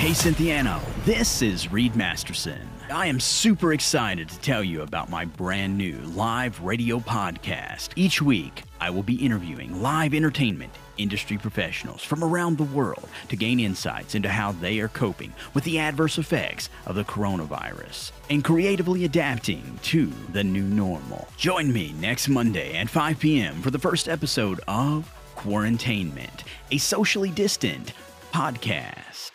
Hey, Cynthiano, this is Reed Masterson. I am super excited to tell you about my brand new live radio podcast. Each week, I will be interviewing live entertainment industry professionals from around the world to gain insights into how they are coping with the adverse effects of the coronavirus and creatively adapting to the new normal. Join me next Monday at 5 p.m. for the first episode of Quarantainment, a socially distant podcast.